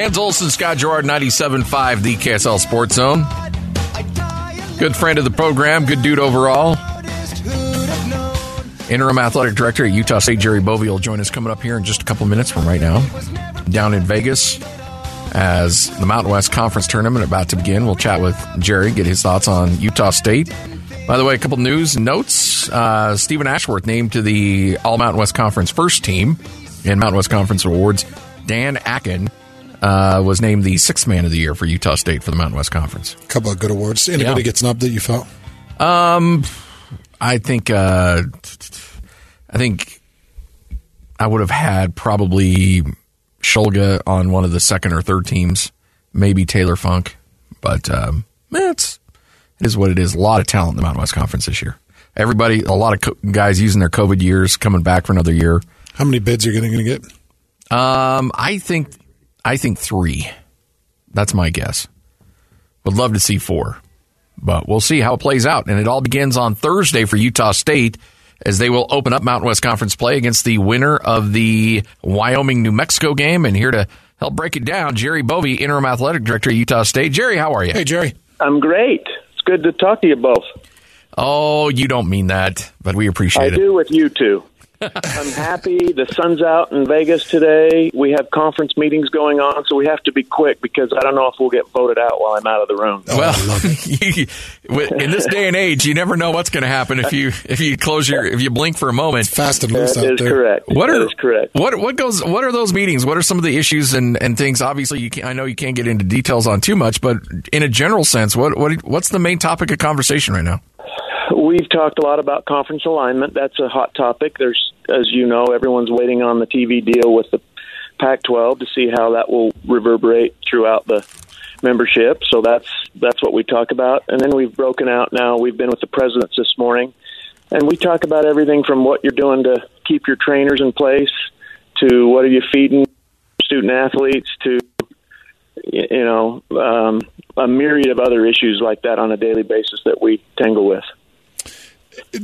Hans Olsen, Scott Garrard, 97.5, the KSL Sports Zone. Good friend of the program, good dude overall. Interim Athletic Director at Utah State, Jerry Bovee, will join us coming up here in just a couple minutes from right now. Down in Vegas, as the Mountain West Conference Tournament about to begin, we'll chat with Jerry, get his thoughts on Utah State. By the way, a couple news notes. Uh, Steven Ashworth named to the All Mountain West Conference first team in Mountain West Conference awards. Dan Akin uh, was named the sixth man of the year for Utah State for the Mountain West Conference. A couple of good awards. Anybody Yeah. get snubbed that you felt? Um, I think uh, I think I would have had probably Shulga on one of the second or third teams, maybe Taylor Funk, but um, eh, it's it is what it is. A lot of talent in the Mountain West Conference this year. Everybody, a lot of co- guys using their COVID years coming back for another year. How many bids are you going to get? Um, I think I think three. That's my guess. Would love to see four, but we'll see how it plays out. And it all begins on Thursday for Utah State as they will open up Mountain West Conference play against the winner of the Wyoming New Mexico game. And here to help break it down, Jerry Bovee, interim athletic director at Utah State. Jerry, how are you? Hey, Jerry. I'm great. It's good to talk to you both. Oh, you don't mean that, but we I appreciate it. I do with you two. I'm happy. The sun's out in Vegas today. We have conference meetings going on, so we have to be quick because I don't know if we'll get voted out while I'm out of the room. Oh, well, in this day and age, you never know what's going to happen if you if you close your if you blink for a moment. Fast and That loose out is there. correct. What are is correct. What what goes? What are those meetings? What are some of the issues and, and things? Obviously, you can, I know you can't get into details on too much, but in a general sense, what what what's the main topic of conversation right now? We've talked a lot about conference alignment. That's a hot topic. There's, as you know, everyone's waiting on the TV deal with the Pac-12 to see how that will reverberate throughout the membership. So that's that's what we talk about. And then we've broken out now. We've been with the presidents this morning, and we talk about everything from what you're doing to keep your trainers in place to what are you feeding student athletes to you know um, a myriad of other issues like that on a daily basis that we tangle with.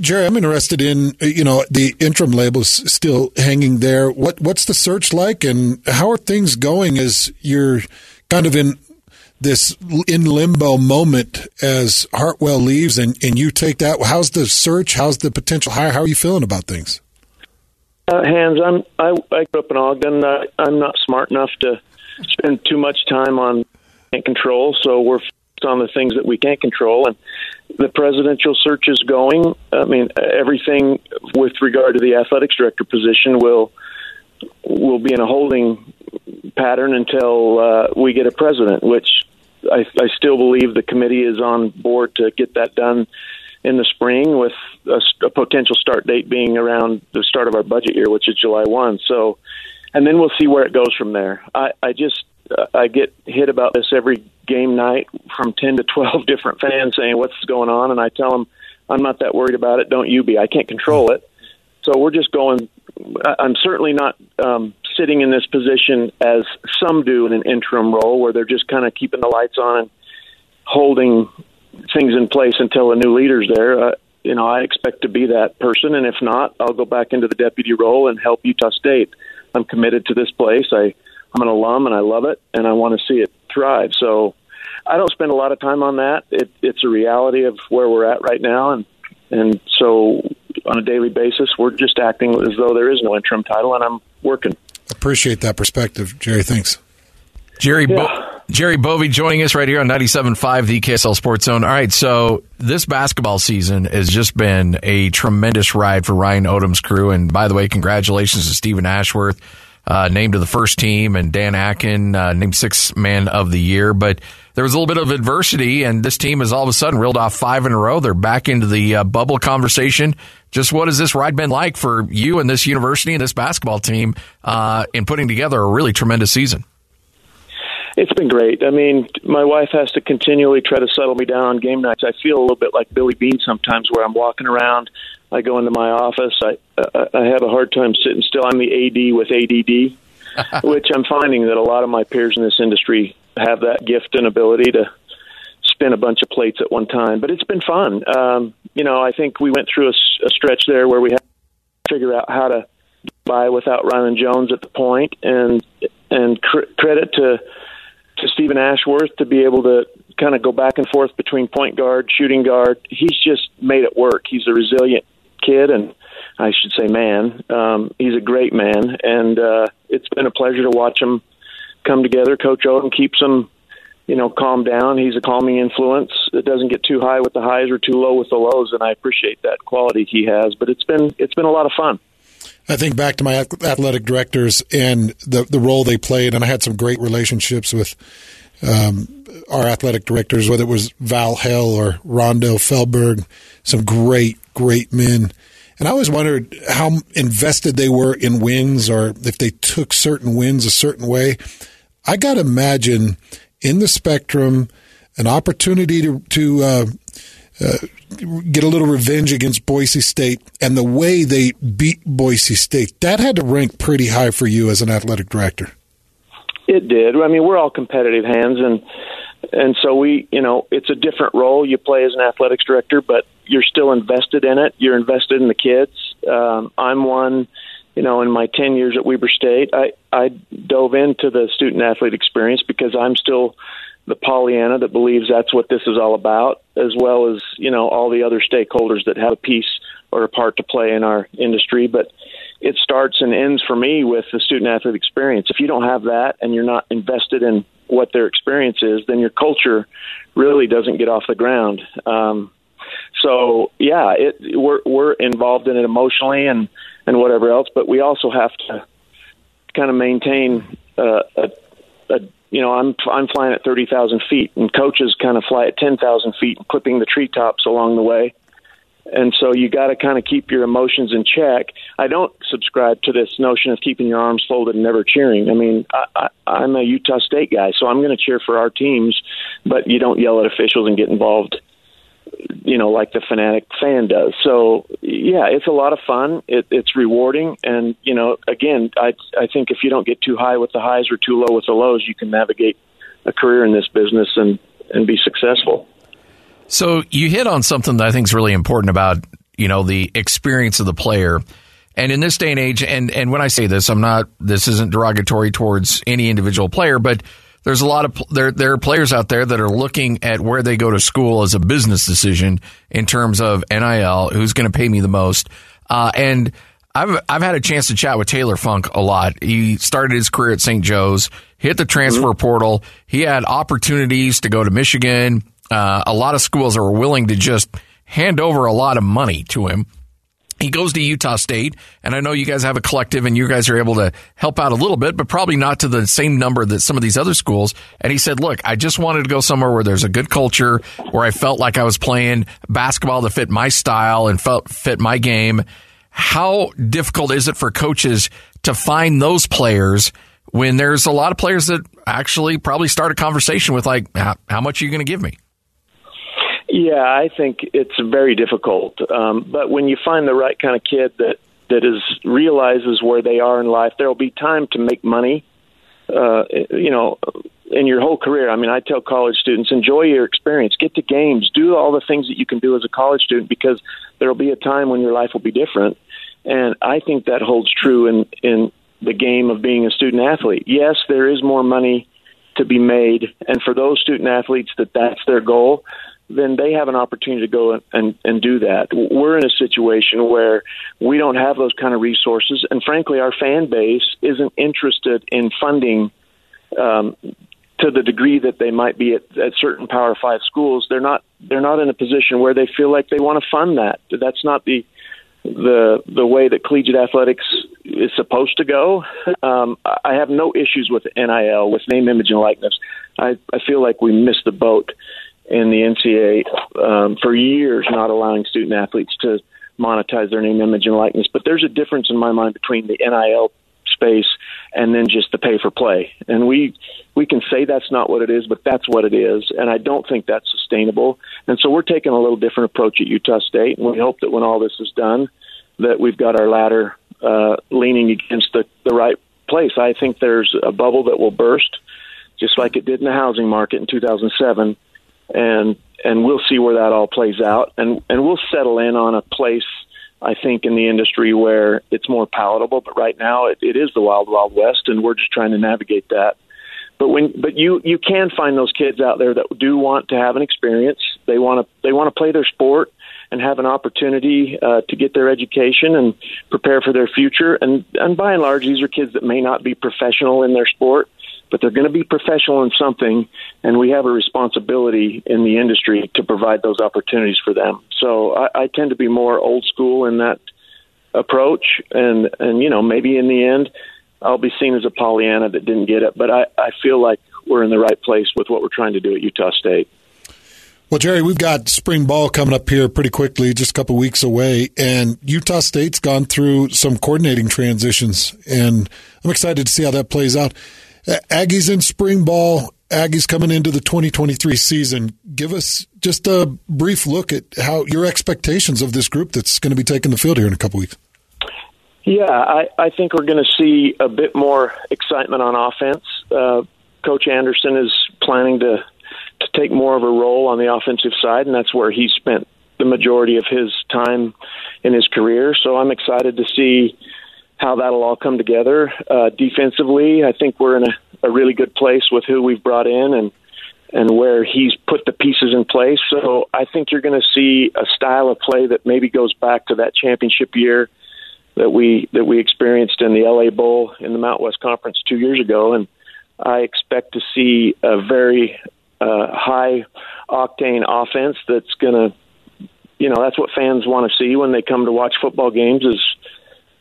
Jerry, I'm interested in you know the interim labels still hanging there. What what's the search like, and how are things going as you're kind of in this in limbo moment as Hartwell leaves and, and you take that? How's the search? How's the potential hire? How are you feeling about things? Uh, Hans, I'm I, I grew up in Ogden. Uh, I'm not smart enough to spend too much time on control, so we're focused on the things that we can't control. And the presidential search is going. I mean, everything with regard to the athletics director position will will be in a holding pattern until uh, we get a president, which I, I still believe the committee is on board to get that done in the spring, with a, a potential start date being around the start of our budget year, which is July one. So, and then we'll see where it goes from there. I, I just I get hit about this every game night from ten to twelve different fans saying what's going on, and I tell them I'm not that worried about it. Don't you be? I can't control it. So we're just going. I'm certainly not um, sitting in this position as some do in an interim role, where they're just kind of keeping the lights on and holding things in place until a new leader's there. Uh, you know, I expect to be that person, and if not, I'll go back into the deputy role and help Utah State. I'm committed to this place. I, I'm an alum, and I love it, and I want to see it thrive. So I don't spend a lot of time on that. It, it's a reality of where we're at right now, and and so on a daily basis, we're just acting as though there is no interim title, and I'm working. Appreciate that perspective, Jerry. Thanks. Jerry yeah. Bo- Jerry Bovee joining us right here on 97.5, the KSL Sports Zone. All right, so this basketball season has just been a tremendous ride for Ryan Odom's crew. And by the way, congratulations to Steven Ashworth, uh, named to the first team, and Dan Akin, uh, named sixth man of the year. But there was a little bit of adversity, and this team has all of a sudden reeled off five in a row. They're back into the uh, bubble conversation. Just what has this ride been like for you and this university and this basketball team uh, in putting together a really tremendous season? It's been great. I mean, my wife has to continually try to settle me down on game nights. I feel a little bit like Billy Beane sometimes, where I'm walking around. I go into my office. I I, I have a hard time sitting still. I'm the AD with ADD, which I'm finding that a lot of my peers in this industry have that gift and ability to spin a bunch of plates at one time. But it's been fun. Um, you know, I think we went through a, a stretch there where we had to figure out how to buy without Rylan Jones at the point, and and cr- credit to to Steven Ashworth to be able to kind of go back and forth between point guard, shooting guard. He's just made it work. He's a resilient kid, and I should say man. Um, he's a great man, and uh, it's been a pleasure to watch him come together. Coach Odom keeps him, you know, calm down. He's a calming influence. It doesn't get too high with the highs or too low with the lows, and I appreciate that quality he has. But it's been it's been a lot of fun. I think back to my athletic directors and the the role they played, and I had some great relationships with um, our athletic directors, whether it was Val Hale or Rondo Fehlberg, some great, great men. And I always wondered how invested they were in wins or if they took certain wins a certain way. I got to imagine in the spectrum an opportunity to, to uh, uh, get a little revenge against Boise State and the way they beat Boise State, that had to rank pretty high for you as an athletic director. It did. I mean, we're all competitive Hans, and and so we, you know, it's a different role you play as an athletics director, but you're still invested in it. You're invested in the kids. Um, I'm one. You know, in my ten years at Weber State, I I dove into the student athlete experience because I'm still the Pollyanna that believes that's what this is all about, as well as you know all the other stakeholders that have a piece or a part to play in our industry. But it starts and ends for me with the student athlete experience. If you don't have that and you're not invested in what their experience is, then your culture really doesn't get off the ground. Um, so yeah, it, we're we're involved in it emotionally and and whatever else, but we also have to kind of maintain uh, a, a you know, I'm I'm flying at thirty thousand feet, and coaches kind of fly at ten thousand feet, clipping the treetops along the way. And so you got to kind of keep your emotions in check. I don't subscribe to this notion of keeping your arms folded and never cheering. I mean, I, I, I'm a Utah State guy, so I'm going to cheer for our teams, but you don't yell at officials and get involved you know, like the fanatic fan does. So yeah, it's a lot of fun. It, it's rewarding, and you know, again, I I think if you don't get too high with the highs or too low with the lows, you can navigate a career in this business and and be successful. So you hit on something that I think is really important about you know the experience of the player. And in this day and age, and, and when I say this, I'm not, this isn't derogatory towards any individual player, but there's a lot of there there are players out there that are looking at where they go to school as a business decision in terms of NIL, who's going to pay me the most, uh, and. I've I've had a chance to chat with Taylor Funk a lot. He started his career at St. Joe's, hit the transfer mm-hmm. portal. He had opportunities to go to Michigan. Uh, a lot of schools are willing to just hand over a lot of money to him he goes to Utah State, and I know you guys have a collective and you guys are able to help out a little bit, but probably not to the same number that some of these other schools. And he said, Look, I just wanted to go somewhere where there's a good culture, where I felt like I was playing basketball that fit my style and felt fit my game. How difficult is it for coaches to find those players when there's a lot of players that actually probably start a conversation with, like, how much are you going to give me? Yeah, I think it's very difficult. Um, but when you find the right kind of kid that that is realizes where they are in life, there will be time to make money. Uh, you know, in your whole career. I mean, I tell college students enjoy your experience, get to games, do all the things that you can do as a college student because there will be a time when your life will be different. And I think that holds true in in the game of being a student athlete. Yes, there is more money to be made, and for those student athletes that that's their goal, then they have an opportunity to go and, and do that. We're in a situation where we don't have those kind of resources, and frankly, our fan base isn't interested in funding um, to the degree that they might be at, at certain Power Five schools. They're not they're not in a position where they feel like they want to fund that. That's not the the the way that collegiate athletics is supposed to go. Um, I have no issues with NIL, with name, image, and likeness. I, I feel like we missed the boat in the NCAA um, for years, not allowing student athletes to monetize their name, image, and likeness. But there's a difference in my mind between the NIL space and then just the pay for play. And we we can say that's not what it is, but that's what it is. And I don't think that's sustainable. And so we're taking a little different approach at Utah State, and we hope that when all this is done, that we've got our ladder uh, leaning against the, the right place. I think there's a bubble that will burst, just like it did in the housing market in 2007, and and we'll see where that all plays out, and and we'll settle in on a place. I think in the industry where it's more palatable, but right now it, it is the wild, wild west, and we're just trying to navigate that. But when, but you you can find those kids out there that do want to have an experience. They want to they want to play their sport and have an opportunity uh, to get their education and prepare for their future. And and by and large, these are kids that may not be professional in their sport, but they're going to be professional in something, and we have a responsibility in the industry to provide those opportunities for them. So I, I tend to be more old school in that approach, and and you know maybe in the end. I'll be seen as a Pollyanna that didn't get it, but I, I feel like we're in the right place with what we're trying to do at Utah State. Well, Jerry, we've got spring ball coming up here pretty quickly, just a couple weeks away, and Utah State's gone through some coordinating transitions, and I'm excited to see how that plays out. Aggies in spring ball, Aggies coming into the 2023 season. Give us just a brief look at how your expectations of this group that's going to be taking the field here in a couple weeks. Yeah, I, I think we're going to see a bit more excitement on offense. Uh, Coach Anderson is planning to to take more of a role on the offensive side, and that's where he spent the majority of his time in his career. So I'm excited to see how that'll all come together. Uh, defensively, I think we're in a, a really good place with who we've brought in and and where he's put the pieces in place. So I think you're going to see a style of play that maybe goes back to that championship year that we that we experienced in the LA Bowl in the Mount West Conference two years ago, and I expect to see a very uh, high octane offense that's going to, you know, that's what fans want to see when they come to watch football games is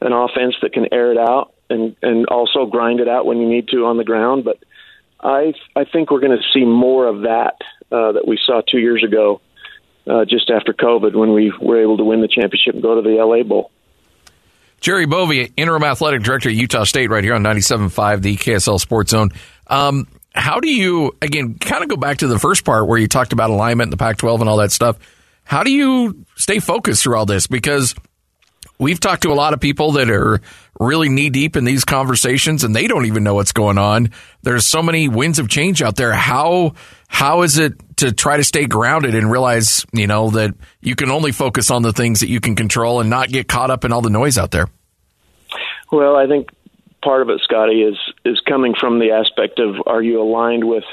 an offense that can air it out and and also grind it out when you need to on the ground. But I I think we're going to see more of that uh, that we saw two years ago, uh, just after COVID when we were able to win the championship and go to the LA Bowl. Jerry Bovee, interim athletic director at Utah State, right here on 97.5, the KSL Sports Zone. Um, how do you, again, kind of go back to the first part where you talked about alignment in the Pac 12 and all that stuff? How do you stay focused through all this? Because we've talked to a lot of people that are really knee deep in these conversations and they don't even know what's going on. There's so many winds of change out there. How how is it to try to stay grounded and realize, you know, that you can only focus on the things that you can control and not get caught up in all the noise out there? Well, I think part of it, Scotty, is is coming from the aspect of are you aligned with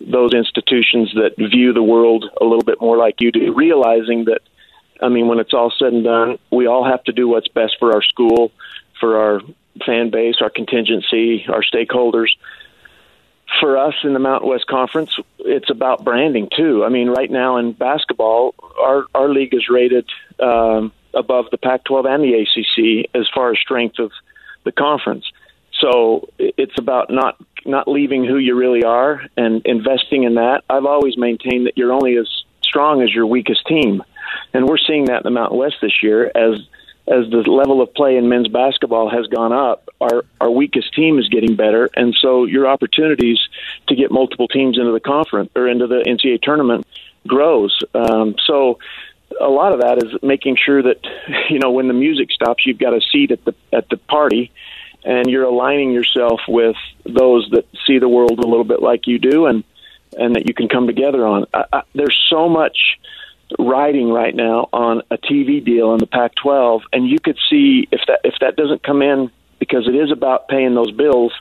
those institutions that view the world a little bit more like you do, realizing that I mean, when it's all said and done, we all have to do what's best for our school, for our fan base, our contingency, our stakeholders. For us in the Mountain West Conference, it's about branding too. I mean, right now in basketball, our our league is rated um, above the Pac-12 and the ACC as far as strength of the conference. So it's about not not leaving who you really are and investing in that. I've always maintained that you're only as strong as your weakest team, and we're seeing that in the Mountain West this year as as the level of play in men's basketball has gone up. Our our weakest team is getting better, and so your opportunities to get multiple teams into the conference or into the NCAA tournament grows. Um, so a lot of that is making sure that you know when the music stops, you've got a seat at the at the party and you're aligning yourself with those that see the world a little bit like you do and and that you can come together on I, I, there's so much riding right now on a TV deal in the Pac-12 and you could see if that if that doesn't come in because it is about paying those bills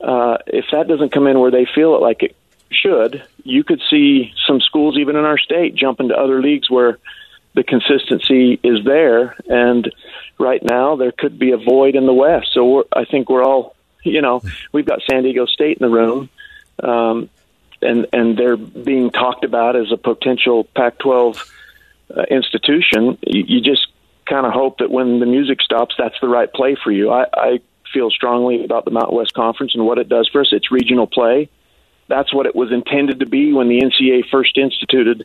uh, if that doesn't come in where they feel it like it should, you could see some schools even in our state jump into other leagues where the consistency is there. And right now, there could be a void in the West. So I think we're all, you know, we've got San Diego State in the room, um, and and they're being talked about as a potential Pac-12 uh, institution. You, you just kind of hope that when the music stops, that's the right play for you. I, I feel strongly about the Mountain West Conference and what it does for us. It's regional play. That's what it was intended to be when the NCAA first instituted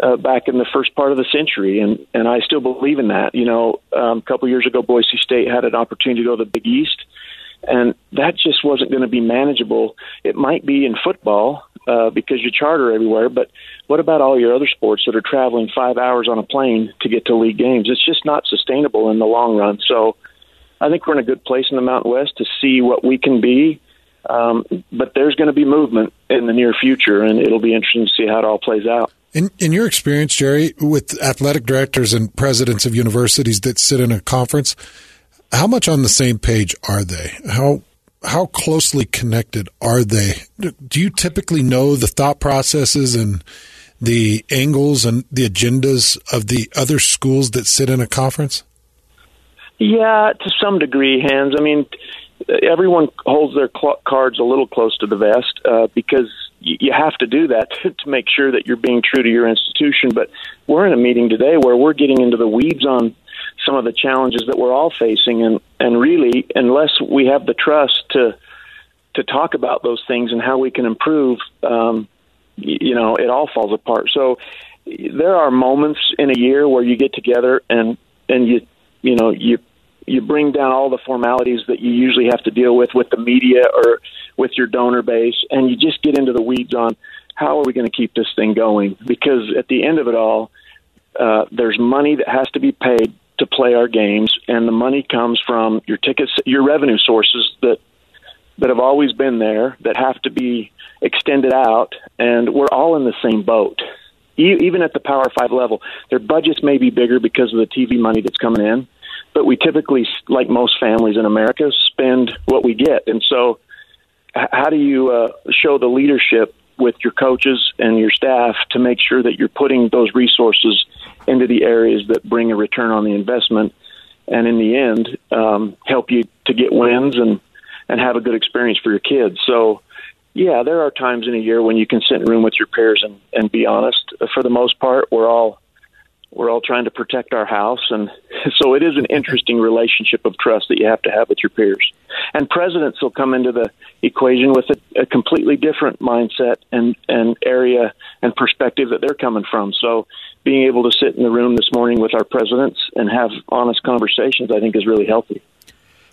uh, back in the first part of the century, and and I still believe in that. You know, um, a couple years ago, Boise State had an opportunity to go to the Big East, and that just wasn't going to be manageable. It might be in football uh, because you charter everywhere, but what about all your other sports that are traveling five hours on a plane to get to league games? It's just not sustainable in the long run. So, I think we're in a good place in the Mountain West to see what we can be. Um, but there's going to be movement in the near future, and it'll be interesting to see how it all plays out. In, in your experience, Jerry, with athletic directors and presidents of universities that sit in a conference, how much on the same page are they? How how closely connected are they? Do you typically know the thought processes and the angles and the agendas of the other schools that sit in a conference? Yeah, to some degree, Hans. I mean, everyone holds their cards a little close to the vest uh, because you have to do that to make sure that you're being true to your institution. But we're in a meeting today where we're getting into the weeds on some of the challenges that we're all facing, and and really, unless we have the trust to to talk about those things and how we can improve, um, you know, it all falls apart. So there are moments in a year where you get together and and you you know you you bring down all the formalities that you usually have to deal with with the media or with your donor base, and you just get into the weeds on how are we going to keep this thing going? Because at the end of it all, uh, there's money that has to be paid to play our games, and the money comes from your tickets, your revenue sources that that have always been there that have to be extended out, and we're all in the same boat. Even at the Power Five level, their budgets may be bigger because of the TV money that's coming in, but we typically, like most families in America, spend what we get. And so, how do you uh, show the leadership with your coaches and your staff to make sure that you're putting those resources into the areas that bring a return on the investment, and in the end, um, help you to get wins and and have a good experience for your kids. So. Yeah, there are times in a year when you can sit in a room with your peers and, and be honest. For the most part, we're all we're all trying to protect our house. And so it is an interesting relationship of trust that you have to have with your peers. And presidents will come into the equation with a, a completely different mindset and and area and perspective that they're coming from. So being able to sit in the room this morning with our presidents and have honest conversations i think is really healthy.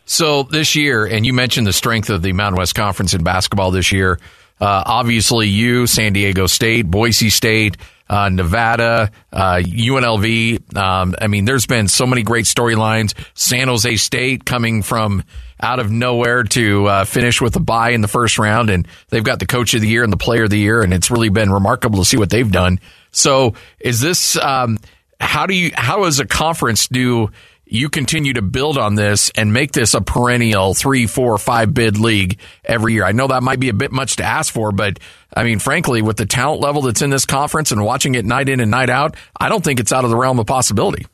So this year and you mentioned the strength of the mountain west conference in basketball this year uh, obviously you san diego state boise state uh, Nevada, uh, UNLV. Um, I mean, there's been so many great storylines. San Jose State coming from out of nowhere to uh, finish with a bye in the first round, and they've got the coach of the year and the player of the year, and it's really been remarkable to see what they've done. So, is this um, how do you how as a conference do you continue to build on this and make this a perennial three, four, five bid league every year. I know that might be a bit much to ask for, but I mean, frankly, with the talent level that's in this conference and watching it night in and night out, I don't think it's out of the realm of possibility.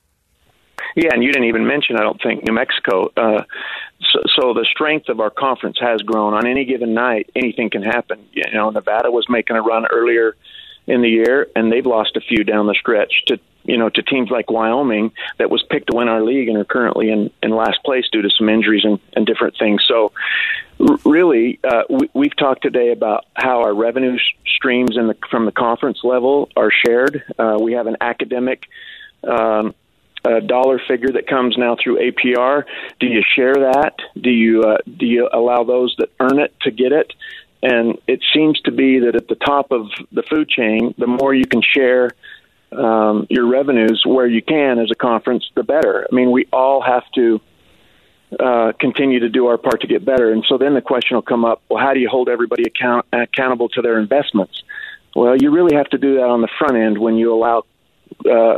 Yeah, and you didn't even mention, I don't think, New Mexico. Uh, so, so the strength of our conference has grown. On any given night, anything can happen. You know, Nevada was making a run earlier in the year, and they've lost a few down the stretch to you know, to teams like Wyoming that was picked to win our league and are currently in, in last place due to some injuries and, and different things. So, really, uh, we, we've talked today about how our revenue streams in the, from the conference level are shared. Uh, we have an academic um, a dollar figure that comes now through APR. Do you share that? Do you uh, do you allow those that earn it to get it? And it seems to be that at the top of the food chain, the more you can share um, your revenues where you can as a conference, the better. I mean, we all have to uh, continue to do our part to get better. And so then the question will come up: Well, how do you hold everybody account- accountable to their investments? Well, you really have to do that on the front end when you allow uh,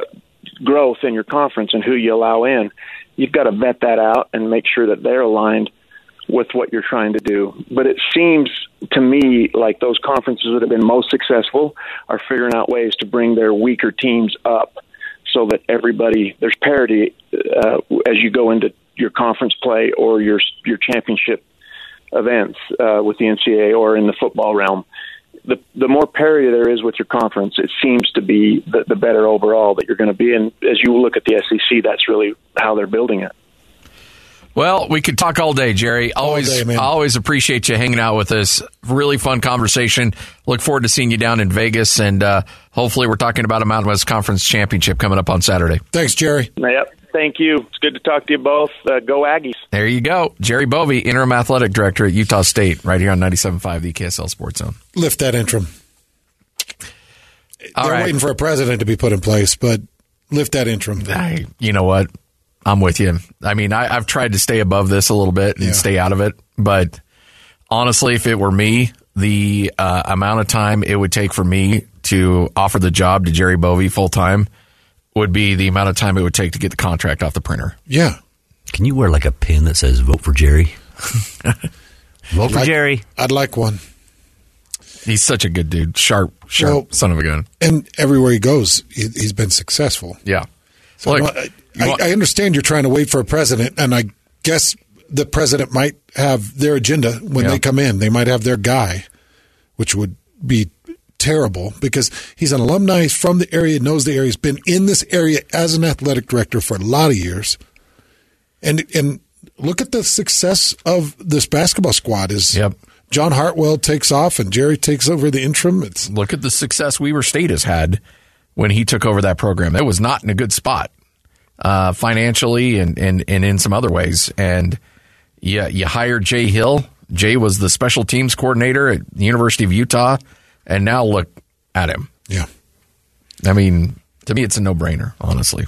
growth in your conference and who you allow in. You've got to vet that out and make sure that they're aligned with what you're trying to do. But it seems to me like those conferences that have been most successful are figuring out ways to bring their weaker teams up so that everybody there's parity uh, as you go into your conference play or your your championship events uh, with the NCAA or in the football realm. The the more parity there is with your conference, it seems to be the, the better overall that you're going to be. And as you look at the SEC, that's really how they're building it. Well, we could talk all day, Jerry. Always, day, man. always appreciate you hanging out with us. Really fun conversation. Look forward to seeing you down in Vegas, and uh, hopefully, we're talking about a Mountain West Conference championship coming up on Saturday. Thanks, Jerry. Yep. Thank you. It's good to talk to you both. Uh, go Aggies. There you go, Jerry Bovee, interim athletic director at Utah State, right here on 97.5 the KSL Sports Zone. Lift that interim. All They're right. waiting for a president to be put in place, but lift that interim. I, you know what? I'm with you. I mean, I, I've tried to stay above this a little bit and Yeah. stay out of it, but honestly, if it were me, the uh, amount of time it would take for me to offer the job to Jerry Bovee full time would be the amount of time it would take to get the contract off the printer. Yeah. Can you wear like a pin that says "Vote for Jerry"? Vote for Like- Jerry. I'd like one. He's such a good dude, sharp, sharp Well- son of a gun. And everywhere he goes, he, he's been successful. Yeah. So Look, I, I, want- I understand you're trying to wait for a president, and I guess the president might have their agenda when Yeah. they come in. They might have their guy, which would be terrible because he's an alumni from the area, knows the area, he's been in this area as an athletic director for a lot of years. And and look at the success of this basketball squad. Is Yep. John Hartwell takes off and Jerry takes over the interim. It's look at the success Weber State has had when he took over that program. It was not in a good spot uh, financially and, and, and in some other ways. And yeah, you hired Jay Hill. Jay was the special teams coordinator at the University of Utah, and now look at him. yeah. I mean, to me, it's a no brainer, honestly.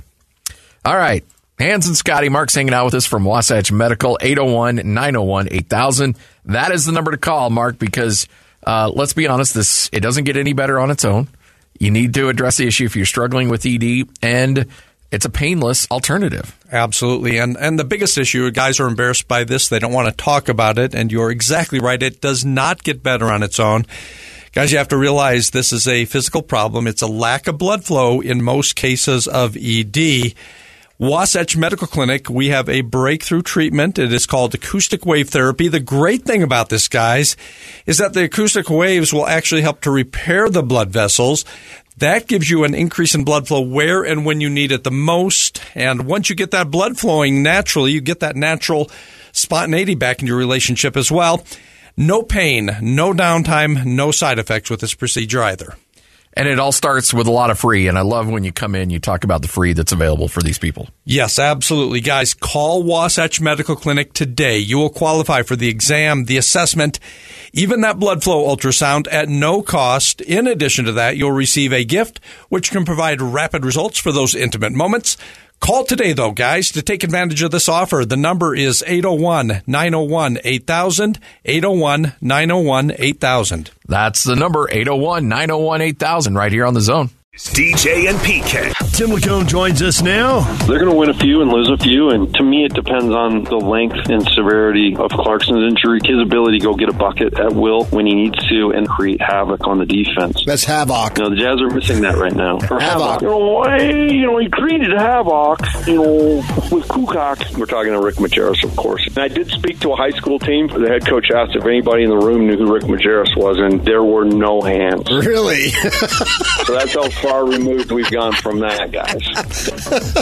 All right. Hans and Scotty, Mark's hanging out with us from Wasatch Medical, 801 901 8000. That is the number to call, Mark, because uh, let's be honest, this it doesn't get any better on its own. You need to address the issue if you're struggling with ED, and it's a painless alternative. Absolutely. And and the biggest issue, guys are embarrassed by this. They don't want to talk about it. And you're exactly right. It does not get better on its own. Guys, you have to realize this is a physical problem. It's a lack of blood flow in most cases of ED. Wasatch Medical Clinic, we have a breakthrough treatment. It is called acoustic wave therapy. The great thing about this, guys, is that the acoustic waves will actually help to repair the blood vessels. That gives you an increase in blood flow where and when you need it the most. And once you get that blood flowing naturally, you get that natural spontaneity back in your relationship as well. No pain, no downtime, no side effects with this procedure either. And it all starts with a lot of free. And I love when you come in, you talk about the free that's available for these people. Yes, absolutely. Guys, call Wasatch Medical Clinic today. You will qualify for the exam, the assessment, even that blood flow ultrasound at no cost. In addition to that, you'll receive a gift which can provide rapid results for those intimate moments. Call today, though, guys, to take advantage of this offer. The number is 801 901 8000. 801 901 8000. That's the number 801 901 8000 right here on the zone. DJ and PK. Tim Lacone joins us now. They're going to win a few and lose a few, and to me, it depends on the length and severity of Clarkson's injury, his ability to go get a bucket at will when he needs to, and create havoc on the defense. That's Havoc. You know, the Jazz are missing that right now. Or Havoc. You know, hey, you know, he created havoc, you know, with Kukak. We're talking to Rick Majerus, of course. And I did speak to a high school team. The head coach asked if anybody in the room knew who Rick Majerus was, and there were no hands. Really? So that's how far removed we've gone from that, guys.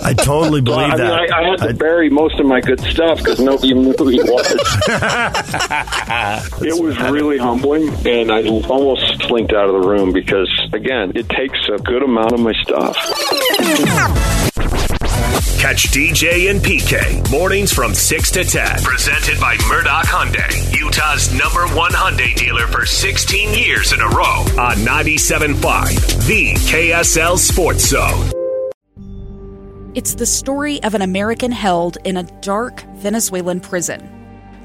I totally believe I mean, that. I, I had to bury most of my good stuff because nobody knew who he was. it was really humbling, and I almost slinked out of the room because, again, it takes a good amount of my stuff. Catch DJ and PK mornings from 6 to 10. Presented by Murdock Hyundai, Utah's number one Hyundai dealer for 16 years in a row on 97.5, the KSL Sports Zone. It's the story of an American held in a dark Venezuelan prison.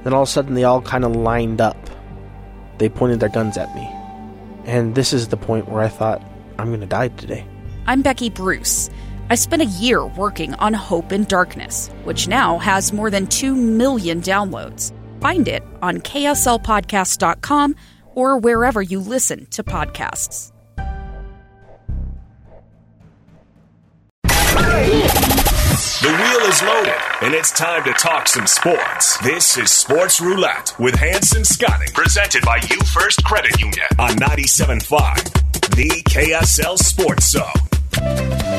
Then all of a sudden, they all kind of lined up. They pointed their guns at me. And this is the point where I thought, I'm going to die today. I'm Becky Bruce. I spent a year working on Hope in Darkness, which now has more than 2 million downloads. Find it on kslpodcast.com or wherever you listen to podcasts. The wheel is loaded, and it's time to talk some sports. This is Sports Roulette with Hans and Scotty, presented by UFirst Credit Union on 97.5, the KSL Sports Zone.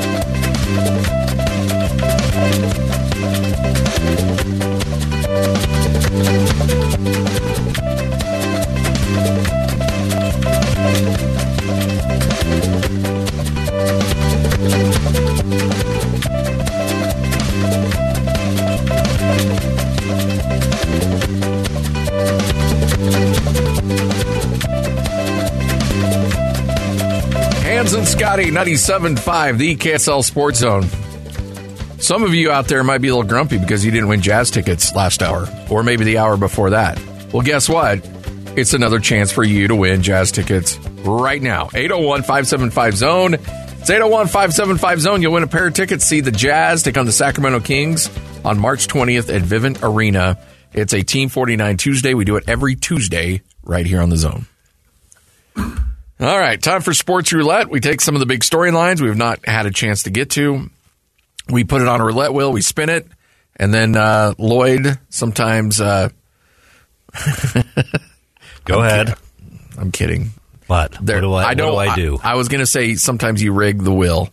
Hans and Scotty, 97.5, the KSL Sports Zone. Some of you out there might be a little grumpy because you didn't win jazz tickets last hour, or maybe the hour before that. Well, guess what? It's another chance for you to win jazz tickets right now. 801 575 Zone. It's 801 575 Zone. You'll win a pair of tickets. See the Jazz take on the Sacramento Kings on March 20th at Vivint Arena. It's a Team 49 Tuesday. We do it every Tuesday right here on the Zone. All right, time for sports roulette. We take some of the big storylines we've not had a chance to get to. We put it on a roulette wheel, we spin it, and then uh, Lloyd sometimes. Uh, Go I'm ahead. kid- I'm kidding. What? There- what do I, don't, what do I do? I, was going to say sometimes you rig the wheel,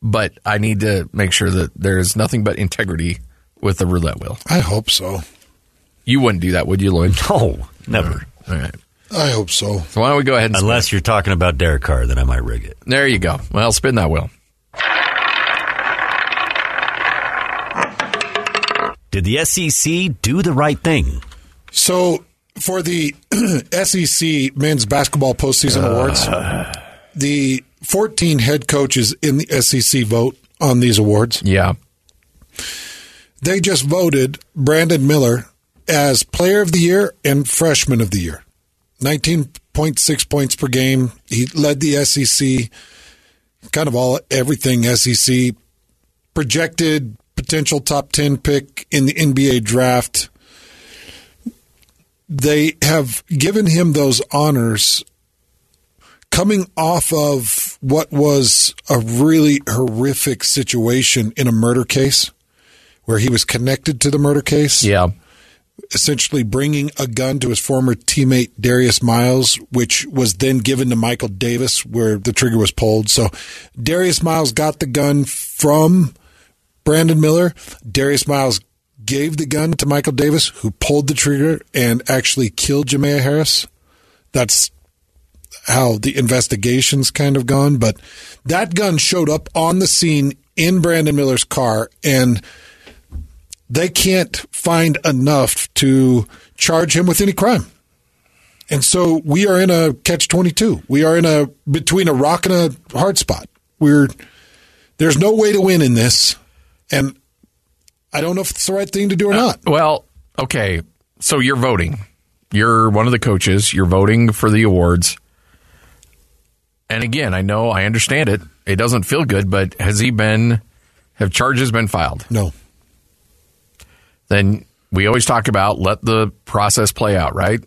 but I need to make sure that there's nothing but integrity with the roulette wheel. I hope so. You wouldn't do that, would you, Lloyd? no, never. All right. I hope so. So why don't we go ahead and spin Unless you're talking about Derek Carr, then I might rig it. There you go. Well, spin that wheel. Did the SEC do the right thing? So for the SEC men's basketball postseason uh. awards, the 14 head coaches in the SEC vote on these awards. Yeah. They just voted Brandon Miller as player of the year and freshman of the year. 19.6 points per game. He led the SEC, kind of all everything SEC. Projected potential top 10 pick in the NBA draft. They have given him those honors coming off of what was a really horrific situation in a murder case where he was connected to the murder case Yeah. essentially bringing a gun to his former teammate Darius Miles, which was then given to Michael Davis, where the trigger was pulled. So Darius Miles got the gun from Brandon Miller. Darius Miles gave the gun to Michael Davis, who pulled the trigger and actually killed Jamea Harris. That's how the investigation's kind of gone. But that gun showed up on the scene in Brandon Miller's car and they can't find enough to charge him with any crime. And so we are in a catch 22. We are in a between a rock and a hard spot. We're there's no way to win in this and I don't know if it's the right thing to do or uh, not. Well, okay. So you're voting. You're one of the coaches. You're voting for the awards. And again, I know, I understand it. It doesn't feel good, but has he been, have charges been filed? No. Then we always talk about let the process play out, right?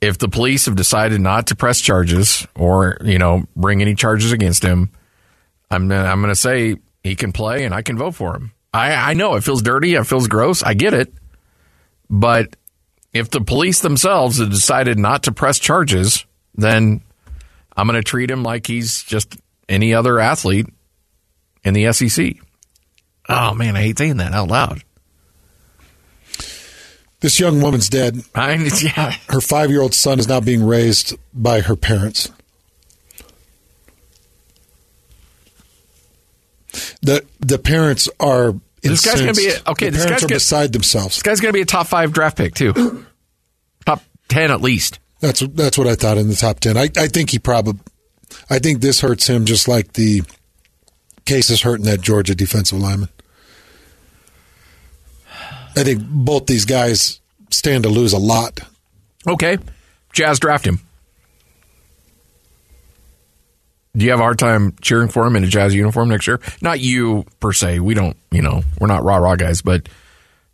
If the police have decided not to press charges or, you know, bring any charges against him, I'm, I'm going to say he can play and I can vote for him. I, I know it feels dirty. It feels gross. I get it. But if the police themselves have decided not to press charges, then I'm going to treat him like he's just any other athlete in the SEC. Oh, man, I hate saying that out loud. This young woman's dead. I, yeah. Her five year old son is now being raised by her parents. The the parents are This guy's gonna be a- okay, The this parents guy's are gonna- beside themselves. This guy's going to be a top five draft pick, too. top 10 at least. That's that's what I thought in the top ten. I, I think he probably, I think this hurts him just like the case is hurting that Georgia defensive lineman. I think both these guys stand to lose a lot. Okay. Jazz draft him. Do you have a hard time cheering for him in a Jazz uniform next year? Not you per se. We don't, you know, we're not rah rah guys, but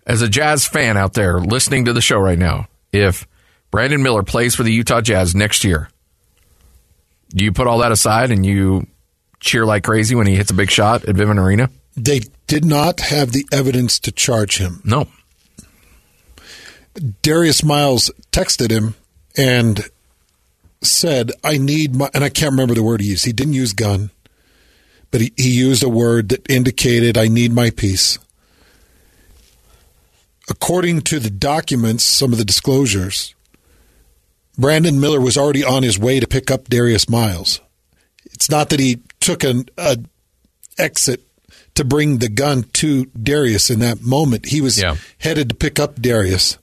as a Jazz fan out there listening to the show right now, if Brandon Miller plays for the Utah Jazz next year, do you put all that aside and you cheer like crazy when he hits a big shot at Vivint Arena? They did not have the evidence to charge him. No. Darius Miles texted him and said, I need my, and I can't remember the word he used. He didn't use gun, but he, he used a word that indicated, I need my piece. According to the documents, some of the disclosures, Brandon Miller was already on his way to pick up Darius Miles. It's not that he took an a exit to bring the gun to Darius in that moment. He was Yeah. headed to pick up Darius.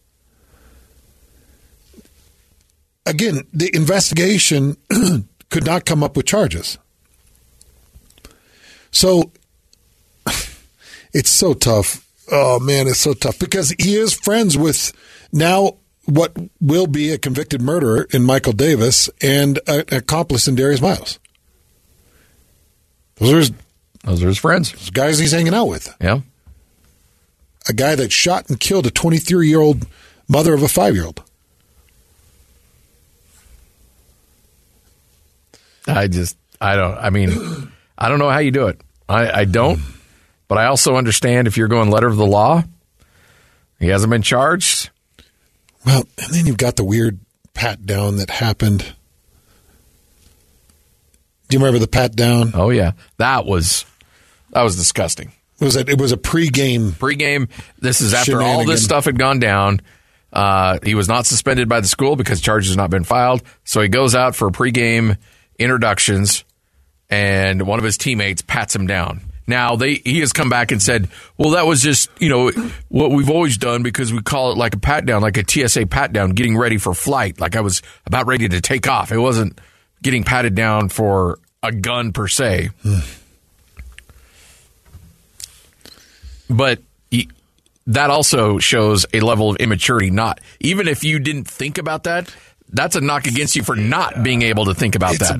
Again, the investigation could not come up with charges. So it's so tough. Oh man, it's so tough because he is friends with now what will be a convicted murderer in Michael Davis and an accomplice in Darius Miles. Those are his, Those are his friends. those guys he's hanging out with. Yeah. A guy that shot and killed a 23 year old mother of a five year old. I just, I don't, I mean, I don't know how you do it. I, I don't, but I also understand if you're going letter of the law, he hasn't been charged. Well, and then you've got the weird pat down that happened. Do you remember the pat down? Oh, yeah. That was, that was disgusting. It was a, it was a pregame. Pregame, this is after all this stuff had gone down. Uh, he was not suspended by the school because charges had not been filed. So he goes out for a pregame introductions, and one of his teammates pats him down. Now they he has come back and said, "Well, that was just you know what we've always done because we call it like a pat down, like a TSA pat down, getting ready for flight. Like I was about ready to take off. It wasn't getting patted down for a gun per se." but y- that also shows a level of immaturity. Not even if you didn't think about that, that's a knock against you for not being able to think about It's that.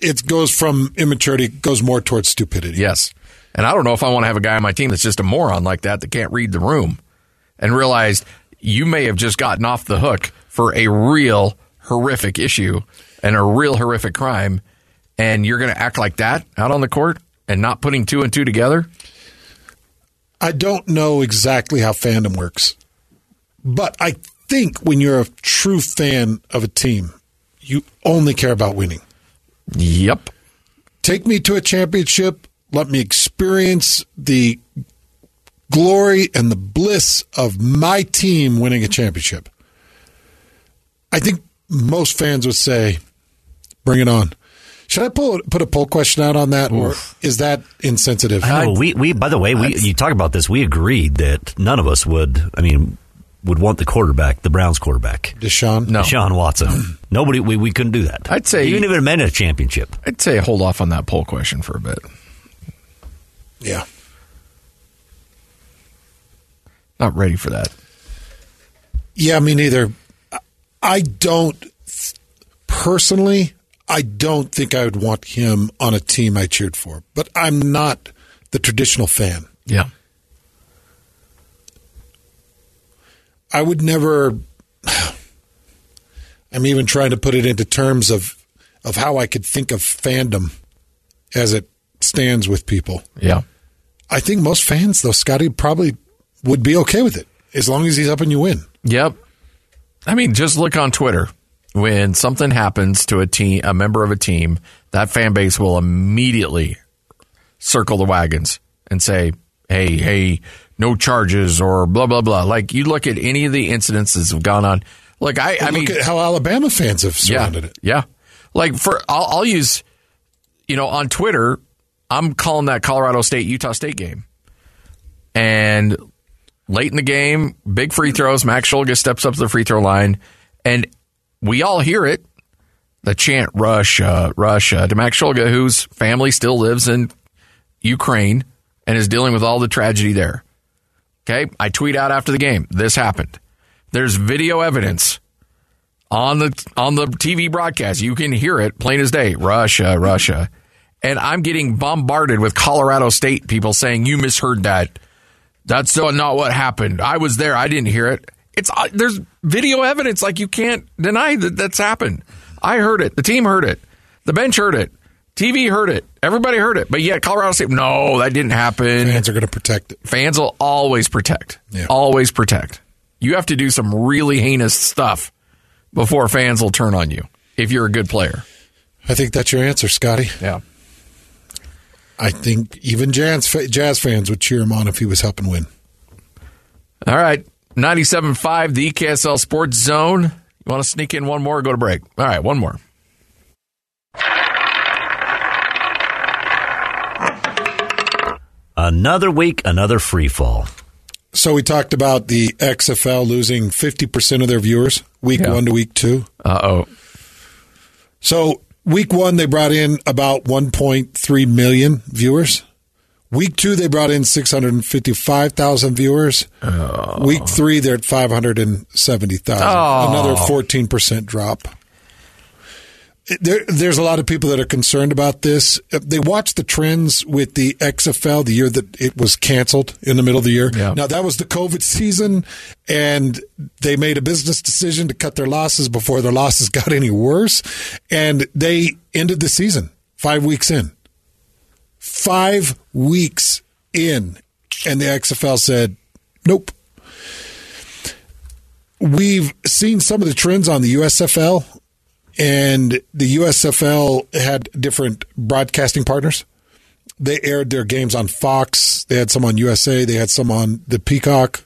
It goes from immaturity, goes more towards stupidity. Yes, and I don't know if I want to have a guy on my team that's just a moron like that that can't read the room and realize you may have just gotten off the hook for a real horrific issue and a real horrific crime, and you're going to act like that out on the court and not putting two and two together. I don't know exactly how fandom works, but I think when you're a true fan of a team, you only care about winning. Yep. Take me to a championship. Let me experience the glory and the bliss of my team winning a championship. I think most fans would say, bring it on. Should I pull, put a poll question out on that, or is that insensitive? I know. We, we by the way, we you talk about this. We agreed that none of us would. I mean, would want the quarterback, the Browns quarterback, Deshaun. No. Deshaun Watson. Nobody. We, we couldn't do that. I'd say- even if it meant a championship. I'd say hold off on that poll question for a bit. Yeah. Not ready for that. Yeah, me neither. I don't personally. I don't think I would want him on a team I cheered for, but I'm not the traditional fan. Yeah. I would never. I'm even trying to put it into terms of of how I could think of fandom as it stands with people. Yeah. I think most fans, though, Scotty probably would be okay with it as long as he's up and you win. Yep. I mean, just look on Twitter. When something happens to a team, a member of a team, that fan base will immediately circle the wagons and say, "Hey, hey, no charges or blah blah blah." Like you look at any of the incidents that have gone on. Like I, I Look mean, at how Alabama fans have surrounded yeah, it. Yeah. Like for I'll, I'll use, you know, on Twitter, I'm calling that Colorado State Utah State game, and late in the game, big free throws. Max Shulga steps up to the free throw line, and we all hear it. The chant Russia, Russia to Max Shulga, whose family still lives in Ukraine and is dealing with all the tragedy there. Okay. I tweet out after the game. This happened. There's video evidence on the on the TV broadcast. You can hear it plain as day. Russia, Russia. And I'm getting bombarded with Colorado State people saying you misheard that. That's not what happened. I was there. I didn't hear it. It's uh, there's video evidence. Like you can't deny that that's happened. I heard it. The team heard it. The bench heard it. TV heard it. Everybody heard it. But yet Colorado State, no, that didn't happen. Fans are going to protect it. Fans will always protect. Yeah. Always protect. You have to do some really heinous stuff before fans will turn on you if you're a good player. I think that's your answer, Scotty. Yeah. I think even jazz jazz fans would cheer him on if he was helping win. All right. 97.5, the KSL Sports Zone. You want to sneak in one more or go to break? All right, one more. Another week, another free fall. So we talked about the XFL losing 50% of their viewers week Yeah. one to week two. Uh oh. So week one, they brought in about 1.3 million viewers. Week two, they brought in 655,000 viewers. Week three, they're at 570,000. Oh. Another 14% drop. There, there's a lot of people that are concerned about this. Uh, They watched the trends with the XFL the year that it was canceled in the middle of the year. Yeah. Now, that was the COVID season, and they made a business decision to cut their losses before their losses got any worse. And they ended the season five weeks in. Five weeks in. And the XFL said, nope. We've seen some of the trends on the USFL, and the USFL had different broadcasting partners. They aired their games on Fox. They had some on USA. They had some on the Peacock,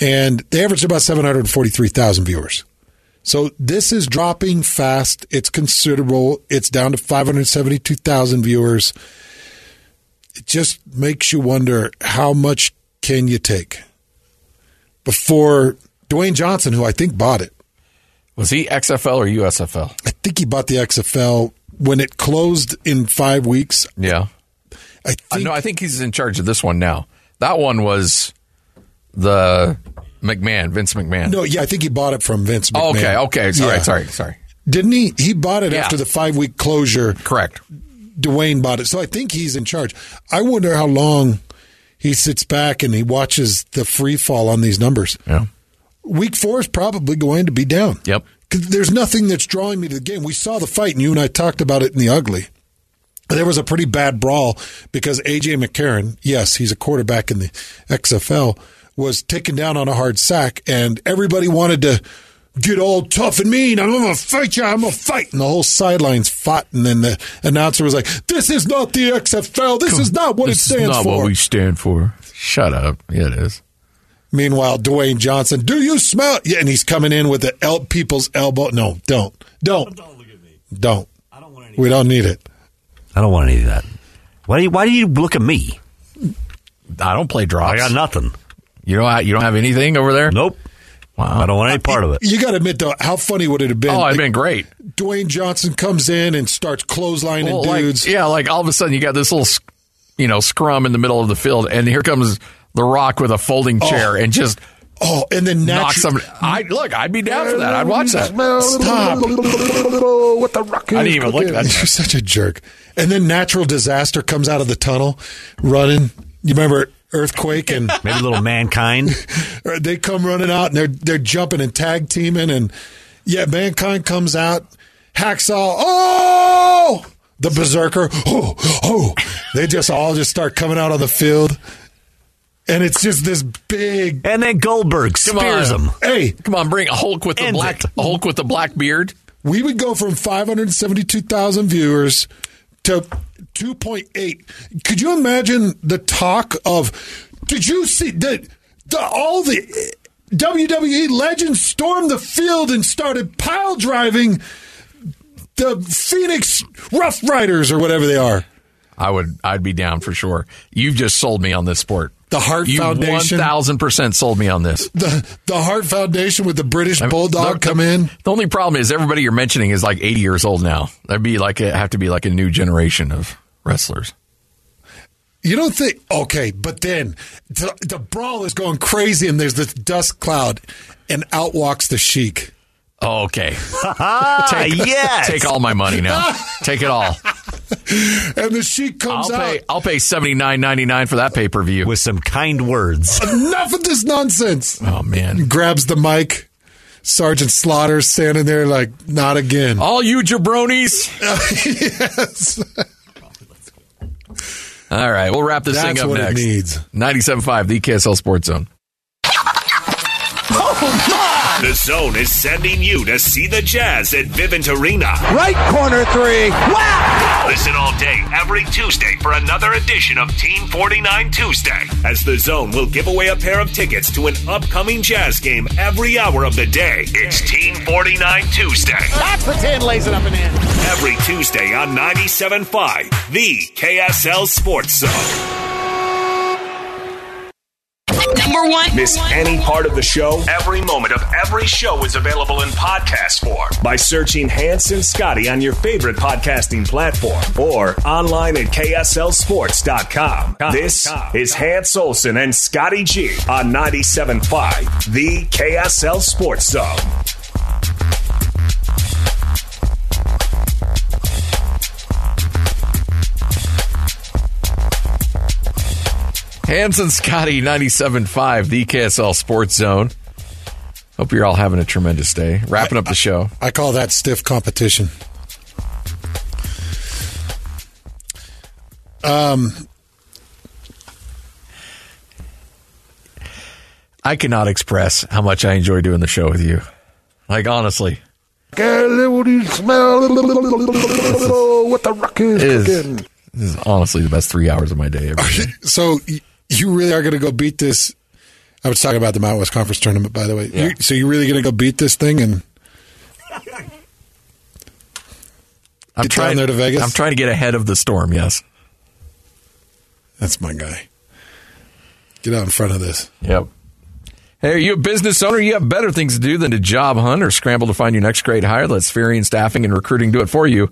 and they averaged about seven hundred forty-three thousand viewers. So this is dropping fast. It's considerable. It's down to five hundred seventy-two thousand viewers. It just makes you wonder how much can you take before Dwayne Johnson, who I think bought it. Was he XFL or USFL? I think he bought the XFL when it closed in five weeks. Yeah. I I think know. I think he's in charge of this one now. That one was the McMahon, Vince McMahon. no, yeah, I think he bought it from Vince. Oh, McMahon. okay. Okay. Sorry. Yeah. Sorry. Sorry. Didn't he? He bought it Yeah. after the five week closure. Correct. Dwayne bought it, so I think he's in charge. I wonder how long he sits back and he watches the free fall on these numbers. Yeah. Week four is probably going to be down. Yep. 'Cause there's nothing that's drawing me to the game. We saw the fight, and you and I talked about it in the ugly. There was a pretty bad brawl because AJ McCarron, yes, he's a quarterback in the XFL, was taken down on a hard sack, and everybody wanted to get all tough and mean. I'm going to fight you. I'm going to fight. And the whole sidelines fought, and then the announcer was like, This is not the XFL. This is not what it stands is not for. what we stand for. Shut up. Yeah, it is. Meanwhile, Dwayne Johnson, do you smell? Yeah, and he's coming in with the el- people's elbow. No, don't, don't, don't. We don't need it. I don't want any of that. Why do you, why do you look at me? I don't play drops. I got nothing. You don't. You don't have anything over there. Nope. Wow. I don't want any uh, part of it. You got to admit, though, how funny would it have been? Oh, it'd Like, been great. Dwayne Johnson comes in and starts clotheslining Well, like, dudes. yeah, like all of a sudden you got this little, you know, scrum in the middle of the field, and here comes the Rock with a folding oh. chair and just Oh, and then knock natu- some. I look. I'd be down for that. I'd watch that. Stop. What the rock? I didn't even look at that. You're such a jerk. And then natural disaster comes out of the tunnel, running. You remember earthquake and Maybe a little mankind. they come running out and they're they're jumping and tag teaming and yeah, mankind comes out, hacksaw. Oh, the Berzerker. Oh, oh. They just all just start coming out on the field, and it's just this big. And then Goldberg Come spears him. Hey, Come on, bring a Hulk with the End black it. a Hulk with the black beard. we would go from 572,000 viewers to 2.8. Could you imagine the talk of? Did you see that? The, all the WWE legends stormed the field and started pile driving the Phoenix Rough Riders or whatever they are. I would. I'd be down for sure. You've just sold me on this sport. The Heart You one Foundation, thousand percent sold me on this. the the Heart Foundation with the British I mean, Bulldog the- come in. The only problem is everybody you're mentioning is like 80 years old now. That'd be like a, have to be like a new generation of wrestlers. You don't think okay, but then the, the brawl is going crazy, and there's this dust cloud, and out walks the Sheik. Okay. Ah, Take, yes. Take all my money now. Take it all. and the sheik comes out. I'll out. pay. I'll pay seventy nine ninety nine for that pay per view with some kind words. Enough of this nonsense. Oh man! Grabs the mic. Sergeant Slaughter standing there like, not again. All you jabronis. yes. All right, we'll wrap this That's thing up what next. it needs. 97.5, the KSL Sports Zone. The Zone is sending you to see the Jazz at Vivint Arena. Right corner three. Wow! Listen all day, every Tuesday, for another edition of Team 49 Tuesday, as The Zone will give away a pair of tickets to an upcoming Jazz game every hour of the day. It's Team 49 Tuesday. That's the 10 lays it up and in. Every Tuesday on 97.5, the KSL Sports Zone. Number one. Miss any part of the show? Every moment of every show is available in podcast form by searching Hans and Scotty on your favorite podcasting platform or online at KSLSports.com. This is Hans Olsen and Scotty G on 97.5, the KSL Sports Zone. Hans and Scotty 97.5, the KSL Sports Zone. Hope you're all having a tremendous day. Wrapping up the show. I call that stiff competition. Um, I cannot express how much I enjoy doing the show with you. Like, honestly. what do you smell? what the rock is is, cooking? this is honestly the best three hours of my day every day. So you really are going to go beat this? I was talking about the Mountain West Conference tournament, by the way. Yeah. You, so you're really going to go beat this thing and I'm Get trying down there to Vegas? I'm trying to get ahead of the storm, yes. that's my guy. Get out in front of this. Yep. Hey, are you a business owner? You have better things to do than to job hunt or scramble to find your next great hire. Let Spherion Staffing and Recruiting do it for you.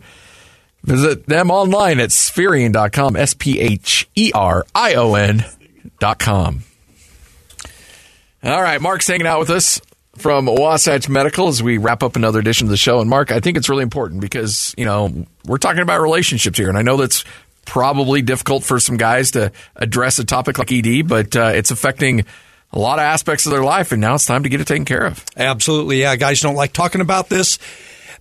Visit them online at spherion.com, S P H E R I O N.com. All right, Mark's hanging out with us from Wasatch Medical as we wrap up another edition of the show. And Mark, I think it's really important because, you know, we're talking about relationships here. And I know that's probably difficult for some guys to address a topic like ED, but uh, it's affecting a lot of aspects of their life. And now it's time to get it taken care of. Absolutely, yeah. Guys don't like talking about this.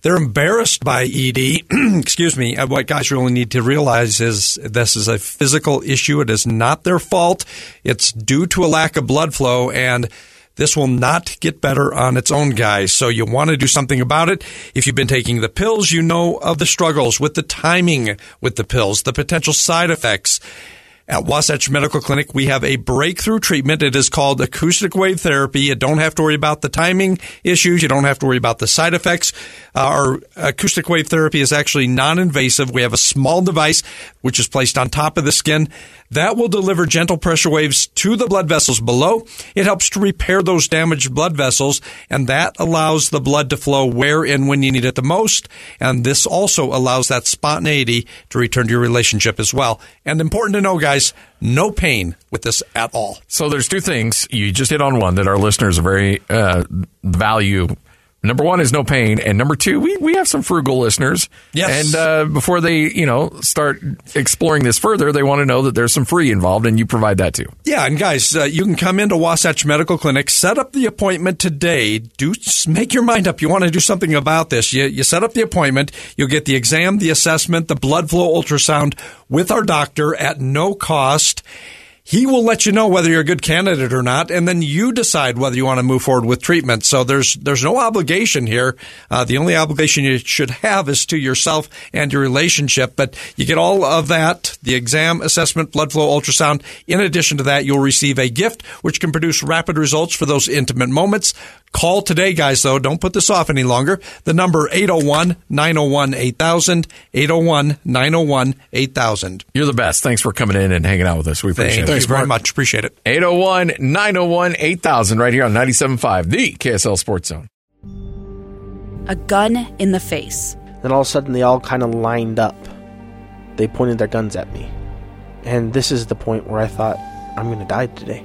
They're embarrassed by ED. Excuse me. Uh, What guys really need to realize is this is a physical issue. It is not their fault. It's due to a lack of blood flow, and this will not get better on its own, guys. So you want to do something about it. If you've been taking the pills, you know of the struggles with the timing with the pills, the potential side effects. At Wasatch Medical Clinic, we have a breakthrough treatment. It is called acoustic wave therapy. You don't have to worry about the timing issues. You don't have to worry about the side effects. Uh, our acoustic wave therapy is actually non-invasive. We have a small device which is placed on top of the skin that will deliver gentle pressure waves to the blood vessels below. It helps to repair those damaged blood vessels and that allows the blood to flow where and when you need it the most. And this also allows that spontaneity to return to your relationship as well. And important to know, guys, no pain with this at all. So there's two things. You just hit on one that our listeners are very uh, value. Number one is no pain, and number two, we, we have some frugal listeners. Yes. And uh, before they, you know, start exploring this further, they want to know that there's some free involved, and you provide that too. Yeah, and guys, uh, you can come into Wasatch Medical Clinic, set up the appointment today. Do make your mind up. You want to do something about this. You, you set up the appointment. You'll get the exam, the assessment, the blood flow ultrasound with our doctor at no cost. He will let you know whether you're a good candidate or not, and then you decide whether you want to move forward with treatment. So there's there's no obligation here. Uh, the only obligation you should have is to yourself and your relationship. But you get all of that: the exam, assessment, blood flow, ultrasound. In addition to that, you'll receive a gift which can produce rapid results for those intimate moments. Call today, guys, though. Don't put this off any longer. The number 801 901 8000, 801 901 8000. You're the best. Thanks for coming in and hanging out with us. We appreciate Thank it. you very much. Appreciate it. 801 901 8000 right here on 97.5, the KSL Sports Zone. A gun in the face. Then all of a sudden, they all kind of lined up. They pointed their guns at me. And this is the point where I thought, I'm going to die today.